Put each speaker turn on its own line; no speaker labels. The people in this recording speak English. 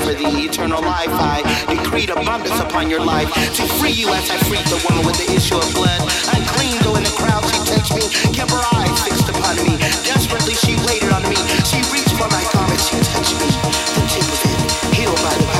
for the eternal life. I decreed abundance upon your life to free you as I freed the woman with the issue of blood. Unclean though in the crowd, she touched me, kept her eyes fixed upon me. Desperately she waited on me. She reached for my garment, she touched me. The tip of it, healed by the power.